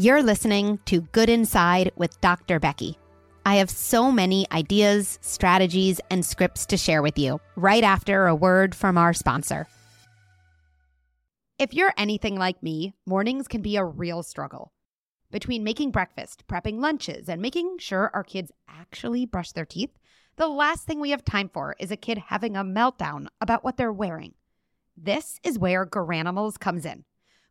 You're listening to Good Inside with Dr. Becky. I have so many ideas, strategies, and scripts to share with you right after a word from our sponsor. If you're anything like me, mornings can be a real struggle. Between making breakfast, prepping lunches, and making sure our kids actually brush their teeth, the last thing we have time for is a kid having a meltdown about what they're wearing. This is where Garanimals comes in.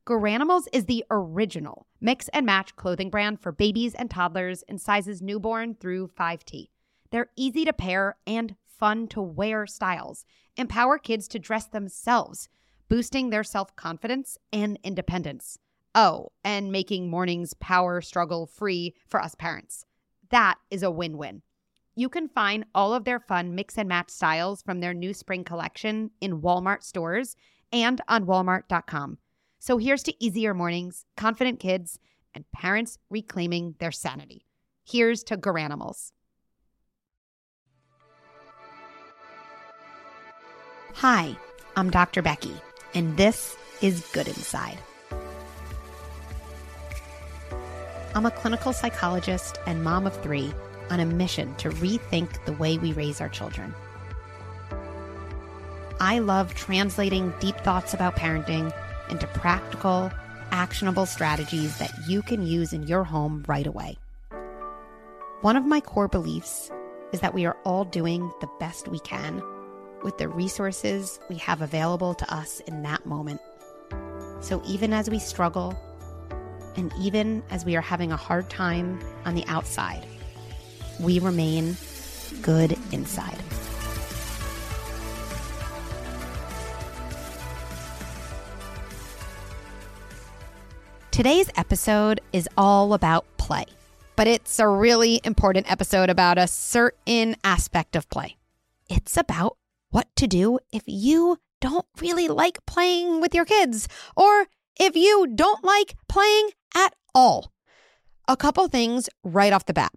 Garanimals is the original mix and match clothing brand for babies and toddlers in sizes newborn through 5T. They're easy to pair and fun to wear styles, empower kids to dress themselves, boosting their self confidence and independence. Oh, and making mornings power struggle free for us parents. That is a win win. You can find all of their fun mix and match styles from their new spring collection in Walmart stores and on walmart.com. So here's to easier mornings, confident kids, and parents reclaiming their sanity. Here's to Garanimals. Hi, I'm Dr. Becky, and this is Good Inside. I'm a clinical psychologist and mom of three on a mission to rethink the way we raise our children. I love translating deep thoughts about parenting into practical, actionable strategies that you can use in your home right away. One of my core beliefs is that we are all doing the best we can with the resources we have available to us in that moment. So even as we struggle, and even as we are having a hard time on the outside, we remain good inside. Today's episode is all about play, but it's a really important episode about a certain aspect of play. It's about what to do if you don't really like playing with your kids or if you don't like playing at all. A couple things right off the bat.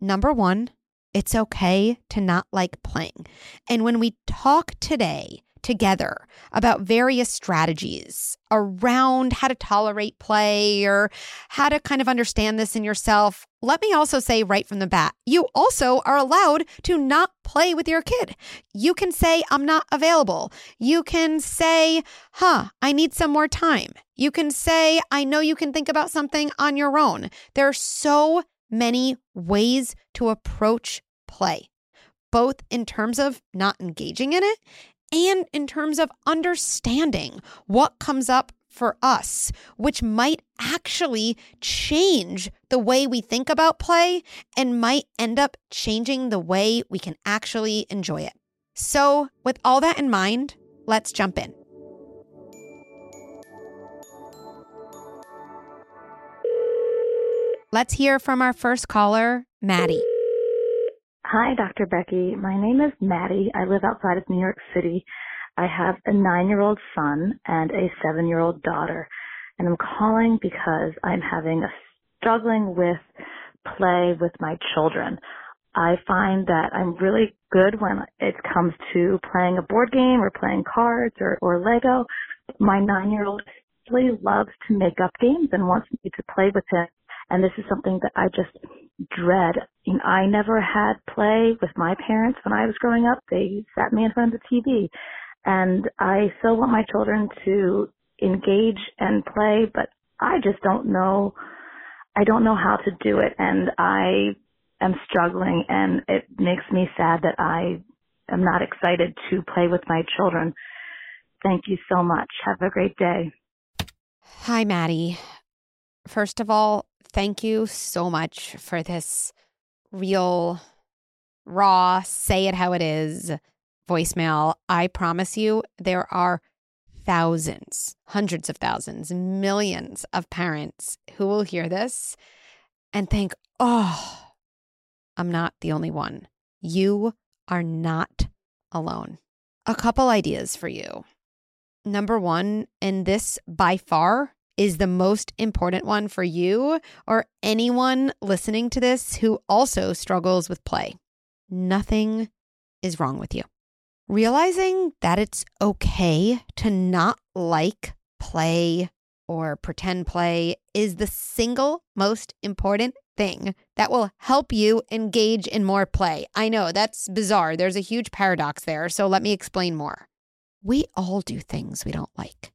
Number one, it's okay to not like playing. And when we talk today together about various strategies around how to tolerate play or how to kind of understand this in yourself, let me also say right from the bat, you also are allowed to not play with your kid. You can say, I'm not available. You can say, huh, I need some more time. You can say, I know you can think about something on your own. There are so many ways to approach play, both in terms of not engaging in it and in terms of understanding what comes up for us, which might actually change the way we think about play and might end up changing the way we can actually enjoy it. So, with all that in mind, let's jump in. Let's hear from our first caller, Maddie. Hi, Dr. Becky. My name is Maddie. I live outside of New York City. I have a nine year old son and a seven year old daughter. And I'm calling because I'm having a struggling with play with my children. I find that I'm really good when it comes to playing a board game or playing cards or, or Lego. My nine year old really loves to make up games and wants me to play with him. And this is something that I just dread. You know, I never had play with my parents when I was growing up. They sat me in front of the TV. And I still want my children to engage and play, but I just don't know, I don't know how to do it. And I am struggling and it makes me sad that I am not excited to play with my children. Thank you so much. Have a great day. Hi, Maddie. First of all, thank you so much for this real, raw, say it how it is voicemail. I promise you, there are thousands, hundreds of thousands, millions of parents who will hear this and think, oh, I'm not the only one. You are not alone. A couple ideas for you. Number one, and this by far is the most important one for you or anyone listening to this who also struggles with play. Nothing is wrong with you. Realizing that it's okay to not like play or pretend play is the single most important thing that will help you engage in more play. I know that's bizarre. There's a huge paradox there. So let me explain more. We all do things we don't like.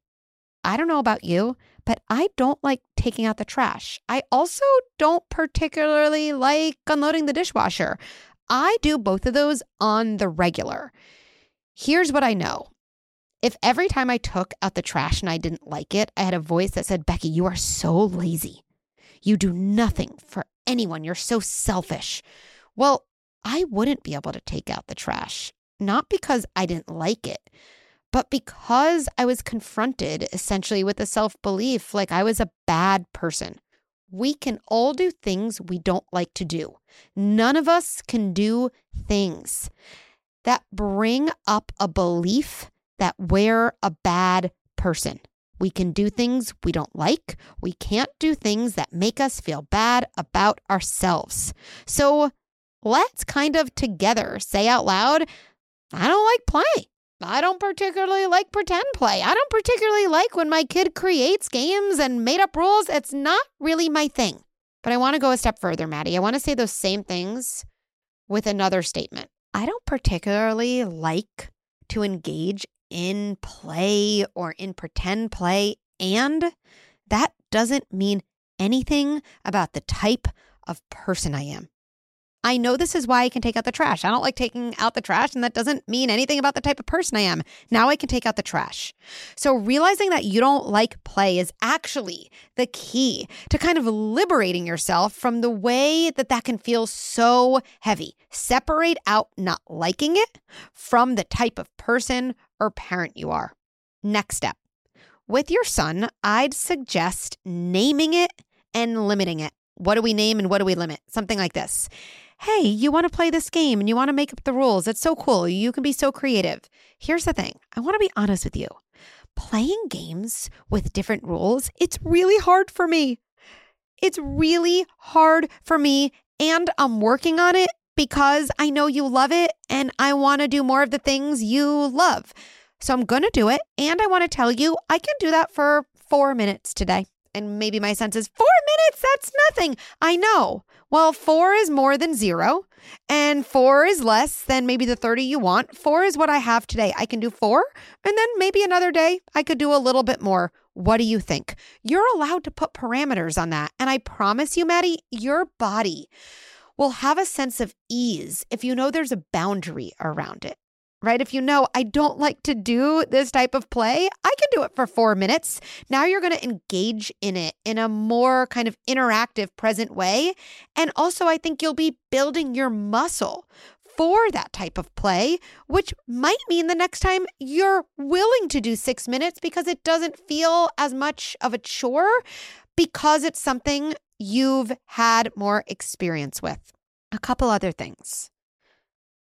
I don't know about you, but I don't like taking out the trash. I also don't particularly like unloading the dishwasher. I do both of those on the regular. Here's what I know. If every time I took out the trash and I didn't like it, I had a voice that said, Becky, you are so lazy. You do nothing for anyone. You're so selfish. Well, I wouldn't be able to take out the trash, not because I didn't like it, but because I was confronted essentially with a self belief like I was a bad person. We can all do things we don't like to do. None of us can do things that bring up a belief that we're a bad person. We can do things we don't like. We can't do things that make us feel bad about ourselves. So let's kind of together say out loud, I don't like play. I don't particularly like pretend play. I don't particularly like when my kid creates games and made up rules. It's not really my thing. But I want to go a step further, Maddie. I want to say those same things with another statement. I don't particularly like to engage in play or in pretend play. And that doesn't mean anything about the type of person I am. I know this is why I can take out the trash. I don't like taking out the trash, and that doesn't mean anything about the type of person I am. Now I can take out the trash. So, realizing that you don't like play is actually the key to kind of liberating yourself from the way that that can feel so heavy. Separate out not liking it from the type of person or parent you are. Next step with your son, I'd suggest naming it and limiting it. What do we name and what do we limit? Something like this hey, you want to play this game and you want to make up the rules. It's so cool. You can be so creative. Here's the thing I want to be honest with you. Playing games with different rules, it's really hard for me. It's really hard for me. And I'm working on it because I know you love it and I want to do more of the things you love. So I'm going to do it. And I want to tell you, I can do that for four minutes today. And maybe my sense is four minutes, that's nothing. I know. Well, four is more than zero, and four is less than maybe the 30 you want. Four is what I have today. I can do four, and then maybe another day I could do a little bit more. What do you think? You're allowed to put parameters on that. And I promise you, Maddie, your body will have a sense of ease if you know there's a boundary around it right? If you know I don't like to do this type of play, I can do it for four minutes. Now you're going to engage in it in a more kind of interactive, present way. And also, I think you'll be building your muscle for that type of play, which might mean the next time you're willing to do six minutes because it doesn't feel as much of a chore because it's something you've had more experience with. A couple other things.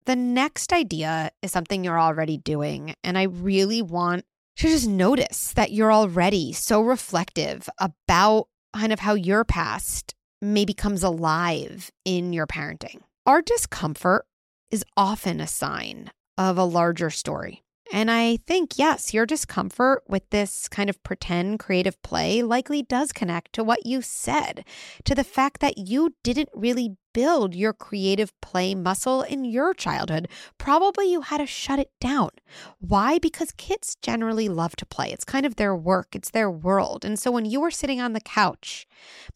The next idea is something you're already doing. And I really want to just notice that you're already so reflective about kind of how your past maybe comes alive in your parenting. Our discomfort is often a sign of a larger story. And I think, yes, your discomfort with this kind of pretend creative play likely does connect to what you said, to the fact that you didn't really build your creative play muscle in your childhood. Probably you had to shut it down. Why? Because kids generally love to play. It's kind of their work, it's their world. And so when you were sitting on the couch,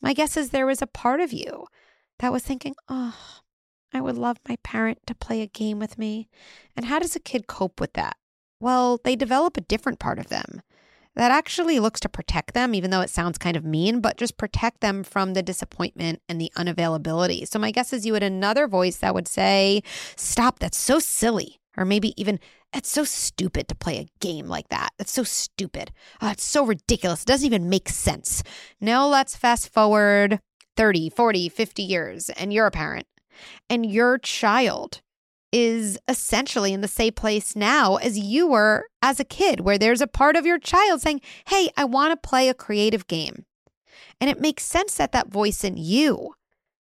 my guess is there was a part of you that was thinking, oh, I would love my parent to play a game with me. And how does a kid cope with that? Well, they develop a different part of them that actually looks to protect them, even though it sounds kind of mean, but just protect them from the disappointment and the unavailability. So, my guess is you had another voice that would say, Stop, that's so silly. Or maybe even, It's so stupid to play a game like that. That's so stupid. Oh, it's so ridiculous. It doesn't even make sense. Now, let's fast forward 30, 40, 50 years, and you're a parent, and your child is essentially in the same place now as you were as a kid, where there's a part of your child saying, Hey, I want to play a creative game. And it makes sense that that voice in you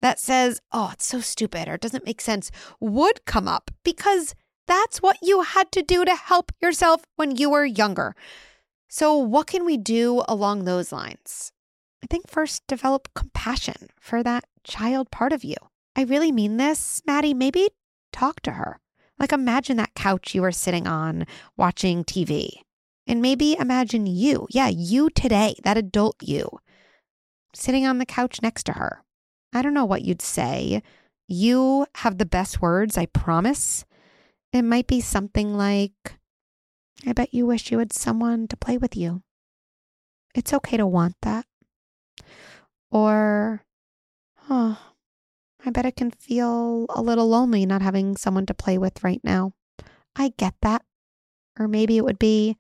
that says, Oh, it's so stupid or it doesn't make sense would come up because that's what you had to do to help yourself when you were younger. So, what can we do along those lines? I think first, develop compassion for that child part of you. I really mean this, Maddie. Maybe talk to her. Like, imagine that couch you were sitting on watching TV. And maybe imagine you, yeah, you today, that adult you, sitting on the couch next to her. I don't know what you'd say. You have the best words, I promise. It might be something like, I bet you wish you had someone to play with you. It's okay to want that. Or, oh, I bet it can feel a little lonely not having someone to play with right now. I get that. Or maybe it would be,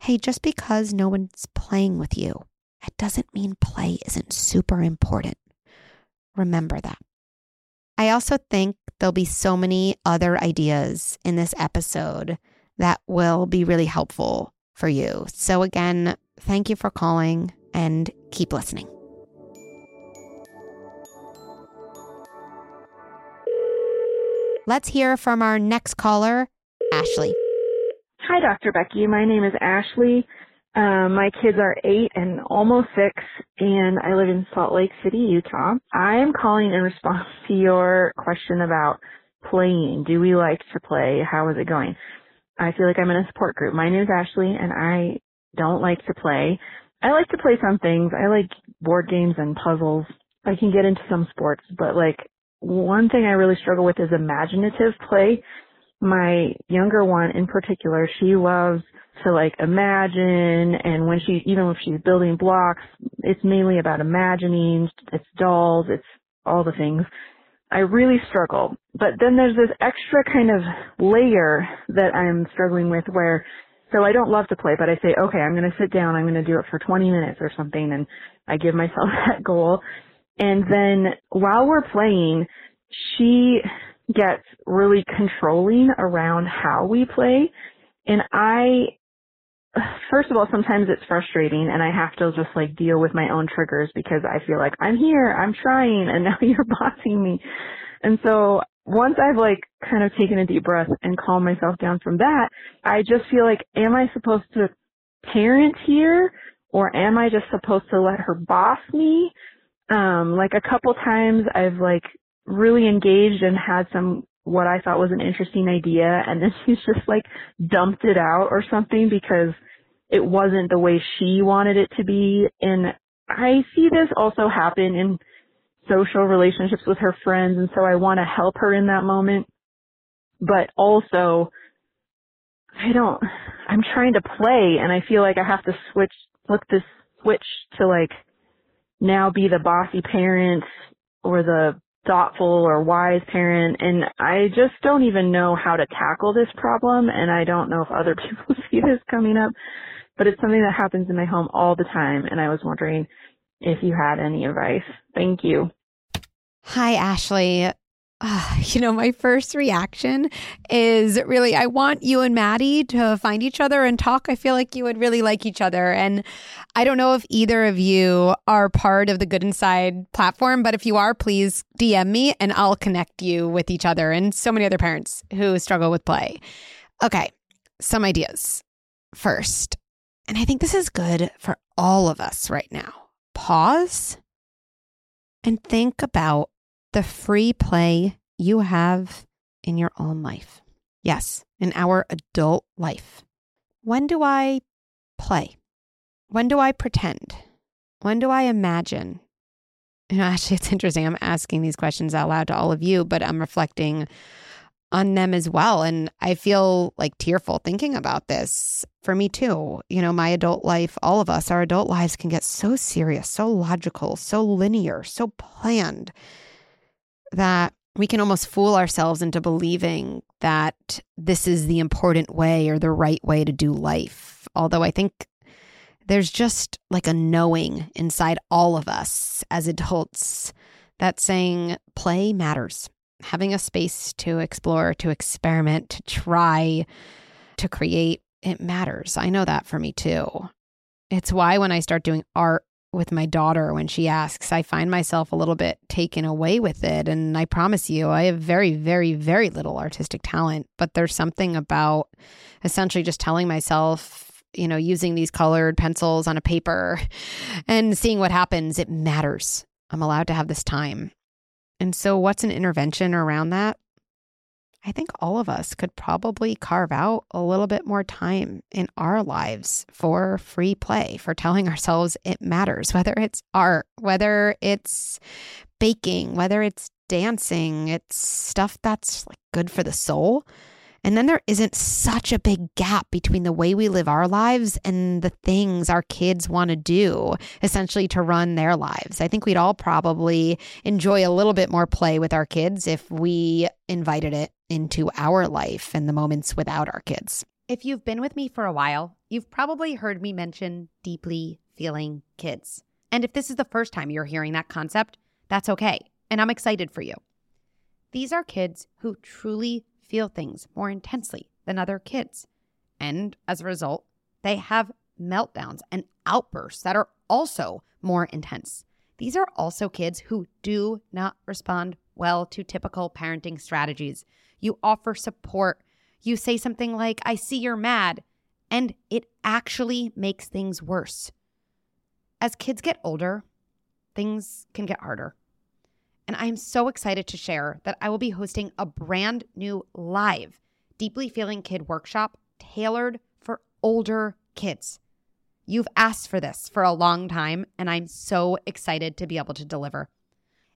hey, just because no one's playing with you, it doesn't mean play isn't super important. Remember that. I also think there'll be so many other ideas in this episode that will be really helpful for you. So, again, thank you for calling and keep listening. Let's hear from our next caller, Ashley. Hi, Dr. Becky. My name is Ashley. Um, my kids are eight and almost six, and I live in Salt Lake City, Utah. I am calling in response to your question about playing. Do we like to play? How is it going? I feel like I'm in a support group. My name is Ashley, and I don't like to play. I like to play some things. I like board games and puzzles. I can get into some sports, but like one thing I really struggle with is imaginative play. My younger one in particular, she loves to like imagine and when she, even if she's building blocks, it's mainly about imagining, it's dolls, it's all the things. I really struggle. But then there's this extra kind of layer that I'm struggling with where, so I don't love to play, but I say, okay, I'm going to sit down, I'm going to do it for 20 minutes or something, and I give myself that goal. And then while we're playing, she gets really controlling around how we play. And I, first of all, sometimes it's frustrating and I have to just like deal with my own triggers because I feel like I'm here, I'm trying, and now you're bossing me. And so once I've like kind of taken a deep breath and calmed myself down from that, I just feel like, am I supposed to parent here or am I just supposed to let her boss me? Um, like a couple times I've like really engaged and had some what I thought was an interesting idea and then she's just like dumped it out or something because it wasn't the way she wanted it to be. And I see this also happen in social relationships with her friends and so I want to help her in that moment. But also I don't I'm trying to play and I feel like I have to switch flip this switch to like now be the bossy parent or the thoughtful or wise parent and I just don't even know how to tackle this problem and I don't know if other people see this coming up but it's something that happens in my home all the time and I was wondering if you had any advice. Thank you. Hi Ashley. Uh, you know, my first reaction is really, I want you and Maddie to find each other and talk. I feel like you would really like each other. And I don't know if either of you are part of the Good Inside platform, but if you are, please DM me and I'll connect you with each other and so many other parents who struggle with play. Okay, some ideas. First, and I think this is good for all of us right now pause and think about the free play you have in your own life. Yes, in our adult life. When do I play? When do I pretend? When do I imagine? You know, actually, it's interesting. I'm asking these questions out loud to all of you, but I'm reflecting on them as well. And I feel like tearful thinking about this for me too. You know, my adult life, all of us, our adult lives can get so serious, so logical, so linear, so planned that we can almost fool ourselves into believing that this is the important way or the right way to do life. Although I think there's just like a knowing inside all of us as adults that saying play matters. Having a space to explore, to experiment, to try, to create, it matters. I know that for me too. It's why when I start doing art with my daughter when she asks, I find myself a little bit taken away with it. And I promise you, I have very, very, very little artistic talent, but there's something about essentially just telling myself you know, using these colored pencils on a paper and seeing what happens. It matters. I'm allowed to have this time. And so, what's an intervention around that? I think all of us could probably carve out a little bit more time in our lives for free play, for telling ourselves it matters, whether it's art, whether it's baking, whether it's dancing, it's stuff that's like good for the soul. And then there isn't such a big gap between the way we live our lives and the things our kids want to do, essentially to run their lives. I think we'd all probably enjoy a little bit more play with our kids if we invited it into our life and the moments without our kids. If you've been with me for a while, you've probably heard me mention deeply feeling kids. And if this is the first time you're hearing that concept, that's okay. And I'm excited for you. These are kids who truly feel things more intensely than other kids. And as a result, they have meltdowns and outbursts that are also more intense. These are also kids who do not respond well to typical parenting strategies. You offer support. You say something like, I see you're mad, and it actually makes things worse. As kids get older, things can get harder. And I'm so excited to share that I will be hosting a brand new live Deeply Feeling Kid workshop tailored for older kids. You've asked for this for a long time, and I'm so excited to be able to deliver.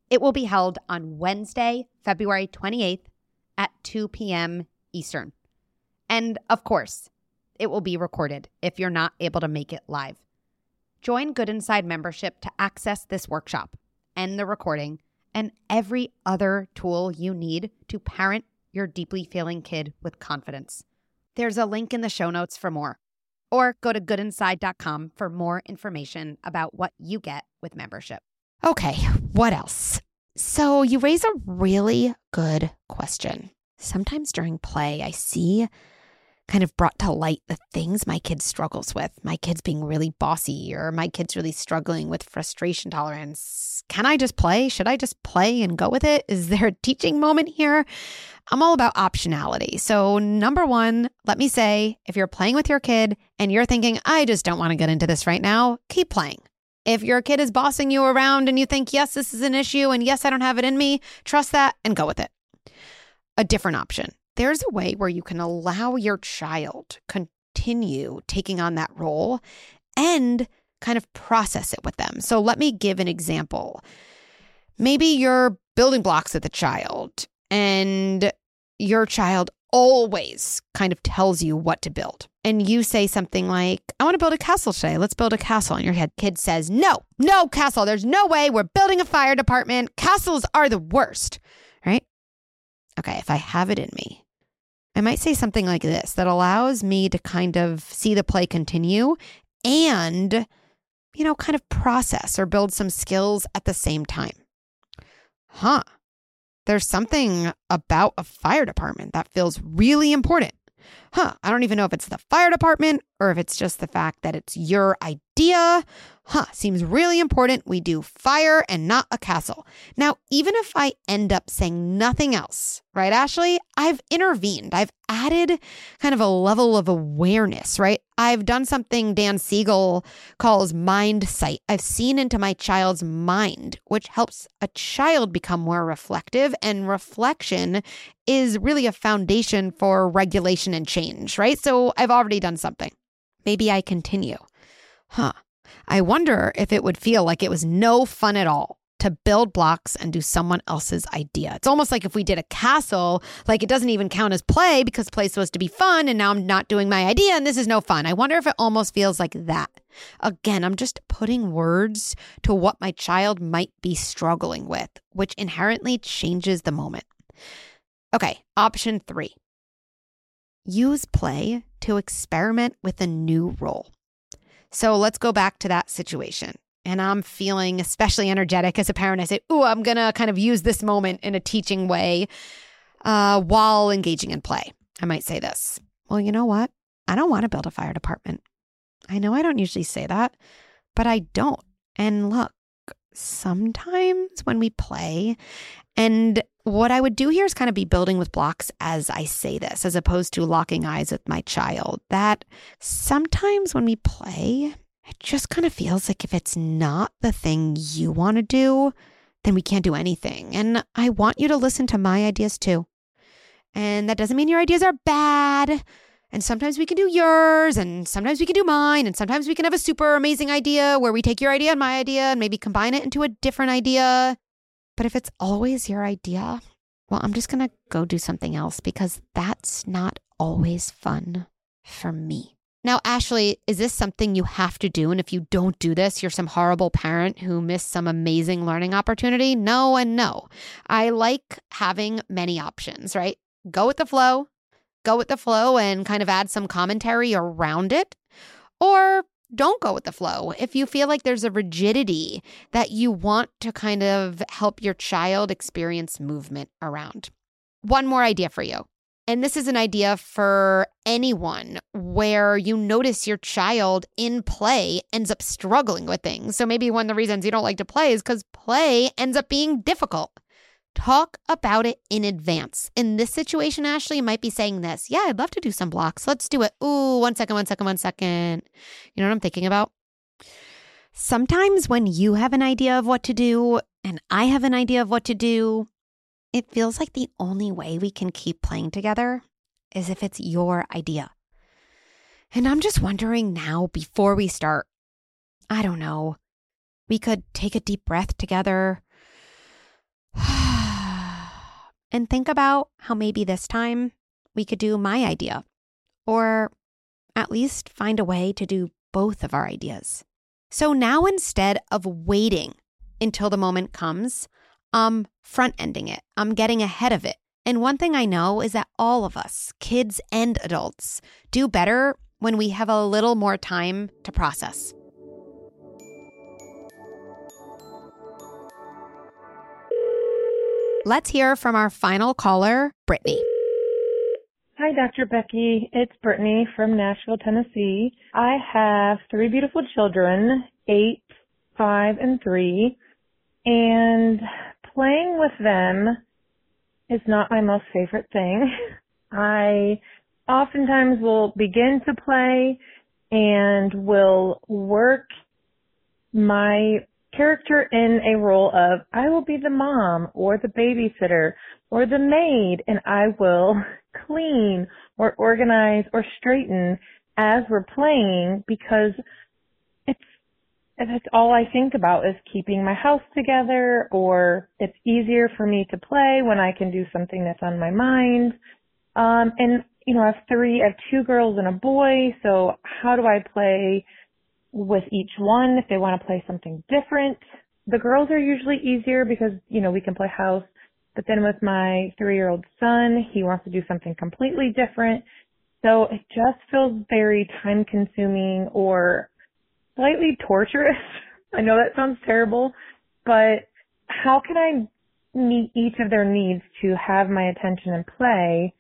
It will be held on Wednesday, February 28th at 2 p.m. Eastern. And of course, it will be recorded if you're not able to make it live. Join Good Inside membership to access this workshop and the recording and every other tool you need to parent your deeply feeling kid with confidence. There's a link in the show notes for more, or go to goodinside.com for more information about what you get with membership. Okay, what else? So, you raise a really good question. Sometimes during play, I see kind of brought to light the things my kid struggles with. My kid's being really bossy, or my kid's really struggling with frustration tolerance. Can I just play? Should I just play and go with it? Is there a teaching moment here? I'm all about optionality. So, number one, let me say if you're playing with your kid and you're thinking, I just don't want to get into this right now, keep playing. If your kid is bossing you around and you think, yes, this is an issue, and yes, I don't have it in me, trust that and go with it. A different option there's a way where you can allow your child continue taking on that role and kind of process it with them. So let me give an example. Maybe you're building blocks with the child and your child always kind of tells you what to build. And you say something like, I want to build a castle today. Let's build a castle. And your head kid says, No, no castle. There's no way. We're building a fire department. Castles are the worst. Right? Okay, if I have it in me I might say something like this that allows me to kind of see the play continue and, you know, kind of process or build some skills at the same time. Huh. There's something about a fire department that feels really important. Huh. I don't even know if it's the fire department or if it's just the fact that it's your idea huh, seems really important. We do fire and not a castle. Now, even if I end up saying nothing else, right, Ashley, I've intervened. I've added kind of a level of awareness, right? I've done something Dan Siegel calls mind sight. I've seen into my child's mind, which helps a child become more reflective. And reflection is really a foundation for regulation and change, right? So I've already done something. Maybe I continue. Huh. I wonder if it would feel like it was no fun at all to build blocks and do someone else's idea. It's almost like if we did a castle, like it doesn't even count as play because play is supposed to be fun and now I'm not doing my idea and this is no fun. I wonder if it almost feels like that. Again, I'm just putting words to what my child might be struggling with, which inherently changes the moment. Okay, option three use play to experiment with a new role. So let's go back to that situation. And I'm feeling especially energetic as a parent. I say, Ooh, I'm going to kind of use this moment in a teaching way uh, while engaging in play. I might say this Well, you know what? I don't want to build a fire department. I know I don't usually say that, but I don't. And look, sometimes when we play, and what I would do here is kind of be building with blocks as I say this, as opposed to locking eyes with my child. That sometimes when we play, it just kind of feels like if it's not the thing you want to do, then we can't do anything. And I want you to listen to my ideas too. And that doesn't mean your ideas are bad. And sometimes we can do yours, and sometimes we can do mine, and sometimes we can have a super amazing idea where we take your idea and my idea and maybe combine it into a different idea. But if it's always your idea, well, I'm just going to go do something else because that's not always fun for me. Now, Ashley, is this something you have to do? And if you don't do this, you're some horrible parent who missed some amazing learning opportunity? No, and no. I like having many options, right? Go with the flow, go with the flow and kind of add some commentary around it, or don't go with the flow. If you feel like there's a rigidity that you want to kind of help your child experience movement around. One more idea for you. And this is an idea for anyone where you notice your child in play ends up struggling with things. So maybe one of the reasons you don't like to play is because play ends up being difficult. Talk about it in advance. In this situation, Ashley might be saying this Yeah, I'd love to do some blocks. Let's do it. Ooh, one second, one second, one second. You know what I'm thinking about? Sometimes when you have an idea of what to do and I have an idea of what to do, it feels like the only way we can keep playing together is if it's your idea. And I'm just wondering now, before we start, I don't know, we could take a deep breath together and think about how maybe this time we could do my idea, or at least find a way to do both of our ideas. So now instead of waiting until the moment comes, I'm front ending it, I'm getting ahead of it. And one thing I know is that all of us, kids and adults, do better when we have a little more time to process. Let's hear from our final caller, Brittany. Hi, Dr. Becky. It's Brittany from Nashville, Tennessee. I have three beautiful children, eight, five, and three, and playing with them is not my most favorite thing. I oftentimes will begin to play and will work my character in a role of I will be the mom or the babysitter or the maid and I will clean or organize or straighten as we're playing because that's all I think about is keeping my house together or it's easier for me to play when I can do something that's on my mind. Um and you know, I have three, I have two girls and a boy, so how do I play with each one if they want to play something different. The girls are usually easier because, you know, we can play house. But then with my three year old son, he wants to do something completely different. So it just feels very time consuming or slightly torturous. I know that sounds terrible, but how can I meet each of their needs to have my attention and play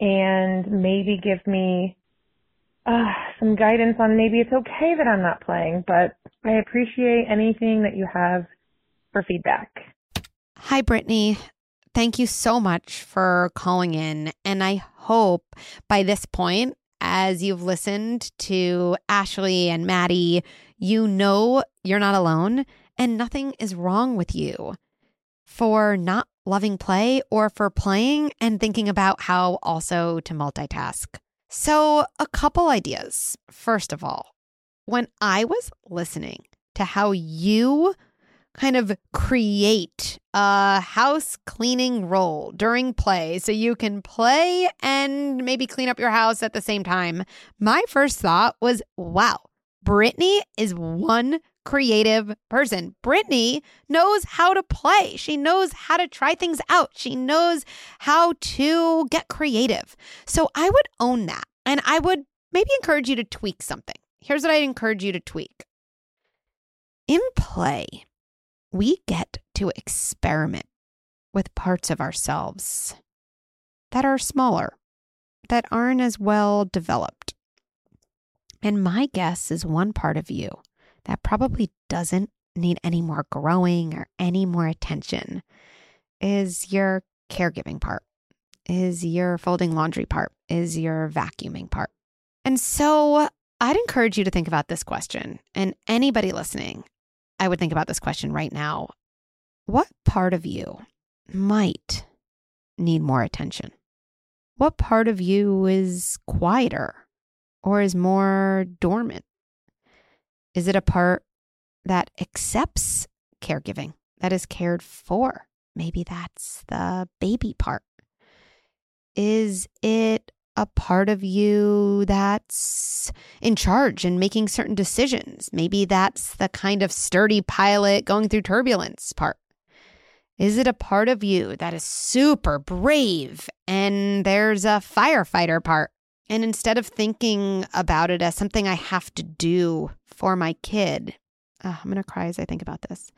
and maybe give me uh, some guidance on maybe it's okay that I'm not playing, but I appreciate anything that you have for feedback. Hi, Brittany. Thank you so much for calling in. And I hope by this point, as you've listened to Ashley and Maddie, you know you're not alone and nothing is wrong with you for not loving play or for playing and thinking about how also to multitask. So, a couple ideas. First of all, when I was listening to how you kind of create a house cleaning role during play so you can play and maybe clean up your house at the same time, my first thought was wow, Brittany is one creative person. Brittany knows how to play. She knows how to try things out. She knows how to get creative. So I would own that. And I would maybe encourage you to tweak something. Here's what I'd encourage you to tweak. In play, we get to experiment with parts of ourselves that are smaller, that aren't as well developed. And my guess is one part of you that probably doesn't need any more growing or any more attention is your caregiving part, is your folding laundry part, is your vacuuming part. And so I'd encourage you to think about this question. And anybody listening, I would think about this question right now. What part of you might need more attention? What part of you is quieter or is more dormant? Is it a part that accepts caregiving, that is cared for? Maybe that's the baby part. Is it a part of you that's in charge and making certain decisions? Maybe that's the kind of sturdy pilot going through turbulence part. Is it a part of you that is super brave and there's a firefighter part? And instead of thinking about it as something I have to do for my kid, oh, I'm going to cry as I think about this.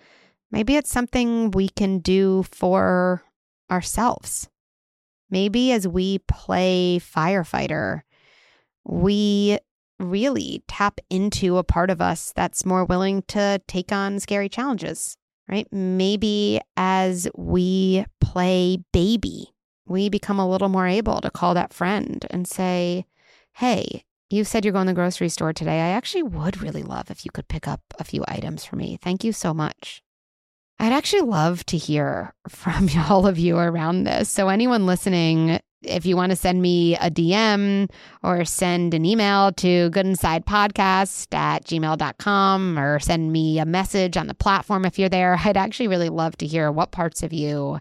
Maybe it's something we can do for ourselves. Maybe as we play firefighter, we really tap into a part of us that's more willing to take on scary challenges, right? Maybe as we play baby, we become a little more able to call that friend and say, Hey, you said you're going to the grocery store today. I actually would really love if you could pick up a few items for me. Thank you so much. I'd actually love to hear from all of you around this. So, anyone listening, if you want to send me a DM or send an email to goodinsidepodcast at gmail.com or send me a message on the platform if you're there, I'd actually really love to hear what parts of you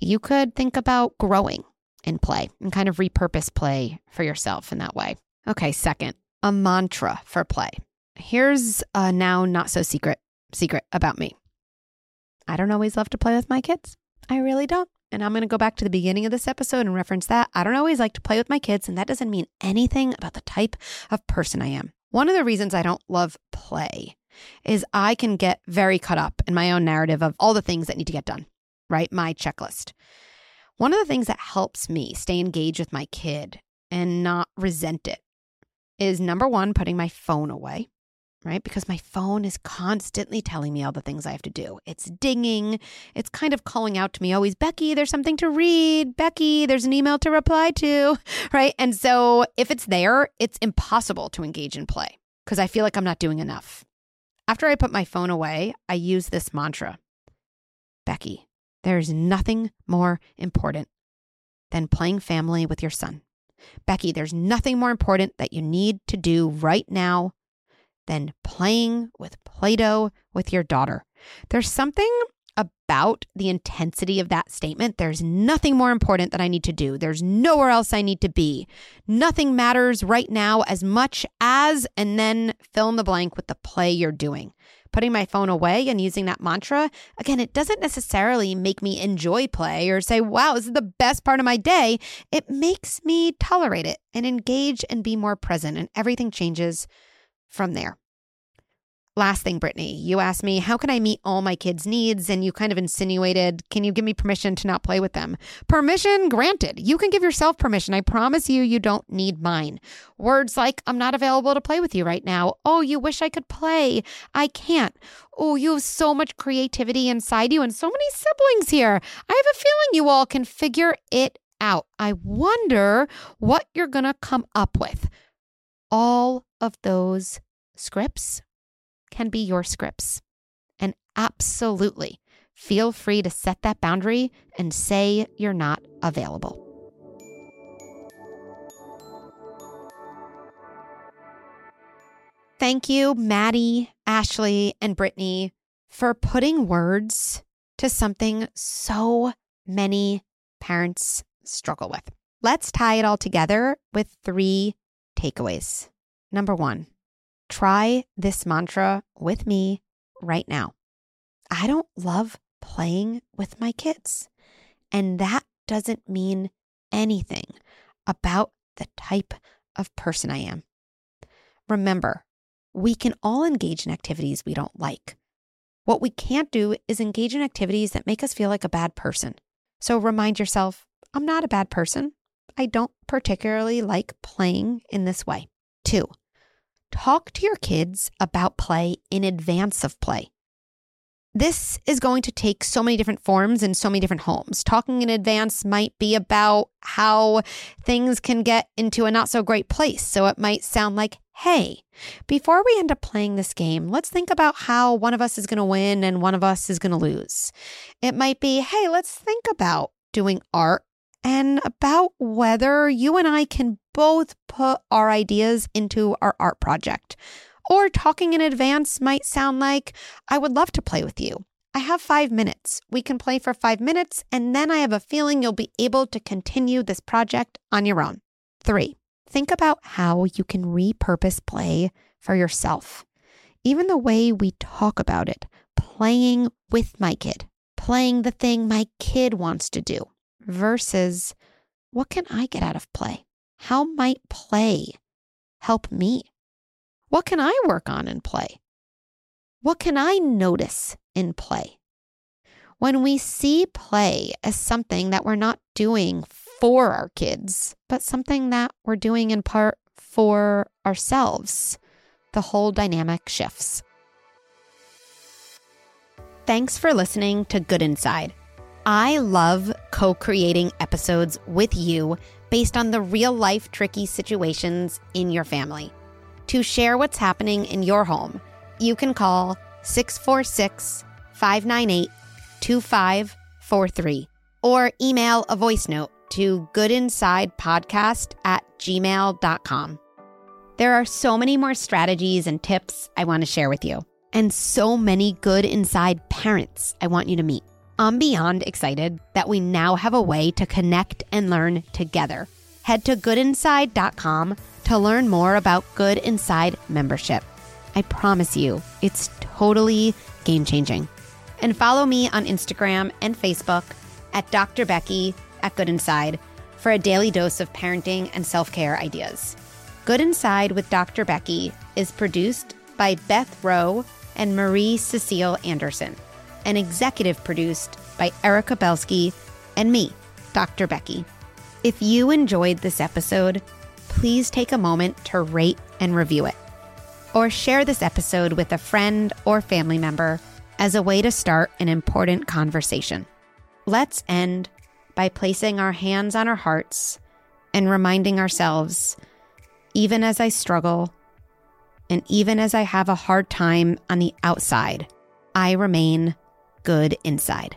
you could think about growing in play and kind of repurpose play for yourself in that way. Okay, second, a mantra for play. Here's a now not so secret secret about me. I don't always love to play with my kids. I really don't. And I'm going to go back to the beginning of this episode and reference that. I don't always like to play with my kids, and that doesn't mean anything about the type of person I am. One of the reasons I don't love play is I can get very caught up in my own narrative of all the things that need to get done, right? My checklist. One of the things that helps me stay engaged with my kid and not resent it is number one, putting my phone away right? Because my phone is constantly telling me all the things I have to do. It's dinging. It's kind of calling out to me always, Becky, there's something to read. Becky, there's an email to reply to, right? And so if it's there, it's impossible to engage in play because I feel like I'm not doing enough. After I put my phone away, I use this mantra Becky, there's nothing more important than playing family with your son. Becky, there's nothing more important that you need to do right now than playing with Play Doh with your daughter. There's something about the intensity of that statement. There's nothing more important that I need to do. There's nowhere else I need to be. Nothing matters right now as much as, and then fill in the blank with the play you're doing. Putting my phone away and using that mantra, again, it doesn't necessarily make me enjoy play or say, wow, this is the best part of my day. It makes me tolerate it and engage and be more present, and everything changes from there. Last thing, Brittany, you asked me, how can I meet all my kids' needs? And you kind of insinuated, can you give me permission to not play with them? Permission granted. You can give yourself permission. I promise you, you don't need mine. Words like, I'm not available to play with you right now. Oh, you wish I could play. I can't. Oh, you have so much creativity inside you and so many siblings here. I have a feeling you all can figure it out. I wonder what you're going to come up with. All of those scripts can be your scripts. And absolutely feel free to set that boundary and say you're not available. Thank you, Maddie, Ashley, and Brittany, for putting words to something so many parents struggle with. Let's tie it all together with three takeaways. Number one, try this mantra with me right now. I don't love playing with my kids. And that doesn't mean anything about the type of person I am. Remember, we can all engage in activities we don't like. What we can't do is engage in activities that make us feel like a bad person. So remind yourself I'm not a bad person. I don't particularly like playing in this way. Two, talk to your kids about play in advance of play. This is going to take so many different forms in so many different homes. Talking in advance might be about how things can get into a not so great place. So it might sound like, hey, before we end up playing this game, let's think about how one of us is going to win and one of us is going to lose. It might be, hey, let's think about doing art and about whether you and I can both put our ideas into our art project. Or talking in advance might sound like, I would love to play with you. I have five minutes. We can play for five minutes, and then I have a feeling you'll be able to continue this project on your own. Three, think about how you can repurpose play for yourself. Even the way we talk about it, playing with my kid, playing the thing my kid wants to do, versus what can I get out of play? How might play help me? What can I work on in play? What can I notice in play? When we see play as something that we're not doing for our kids, but something that we're doing in part for ourselves, the whole dynamic shifts. Thanks for listening to Good Inside. I love co creating episodes with you based on the real life tricky situations in your family. To share what's happening in your home, you can call 646 598 2543 or email a voice note to goodinsidepodcast at gmail.com. There are so many more strategies and tips I want to share with you, and so many good inside parents I want you to meet. I'm beyond excited that we now have a way to connect and learn together. Head to goodinside.com to learn more about Good Inside membership. I promise you, it's totally game changing. And follow me on Instagram and Facebook at Dr. Becky at Good Inside for a daily dose of parenting and self care ideas. Good Inside with Dr. Becky is produced by Beth Rowe and Marie Cecile Anderson and executive produced by Erica Belsky and me, Dr. Becky. If you enjoyed this episode, please take a moment to rate and review it. Or share this episode with a friend or family member as a way to start an important conversation. Let's end by placing our hands on our hearts and reminding ourselves even as I struggle, and even as I have a hard time on the outside, I remain good inside.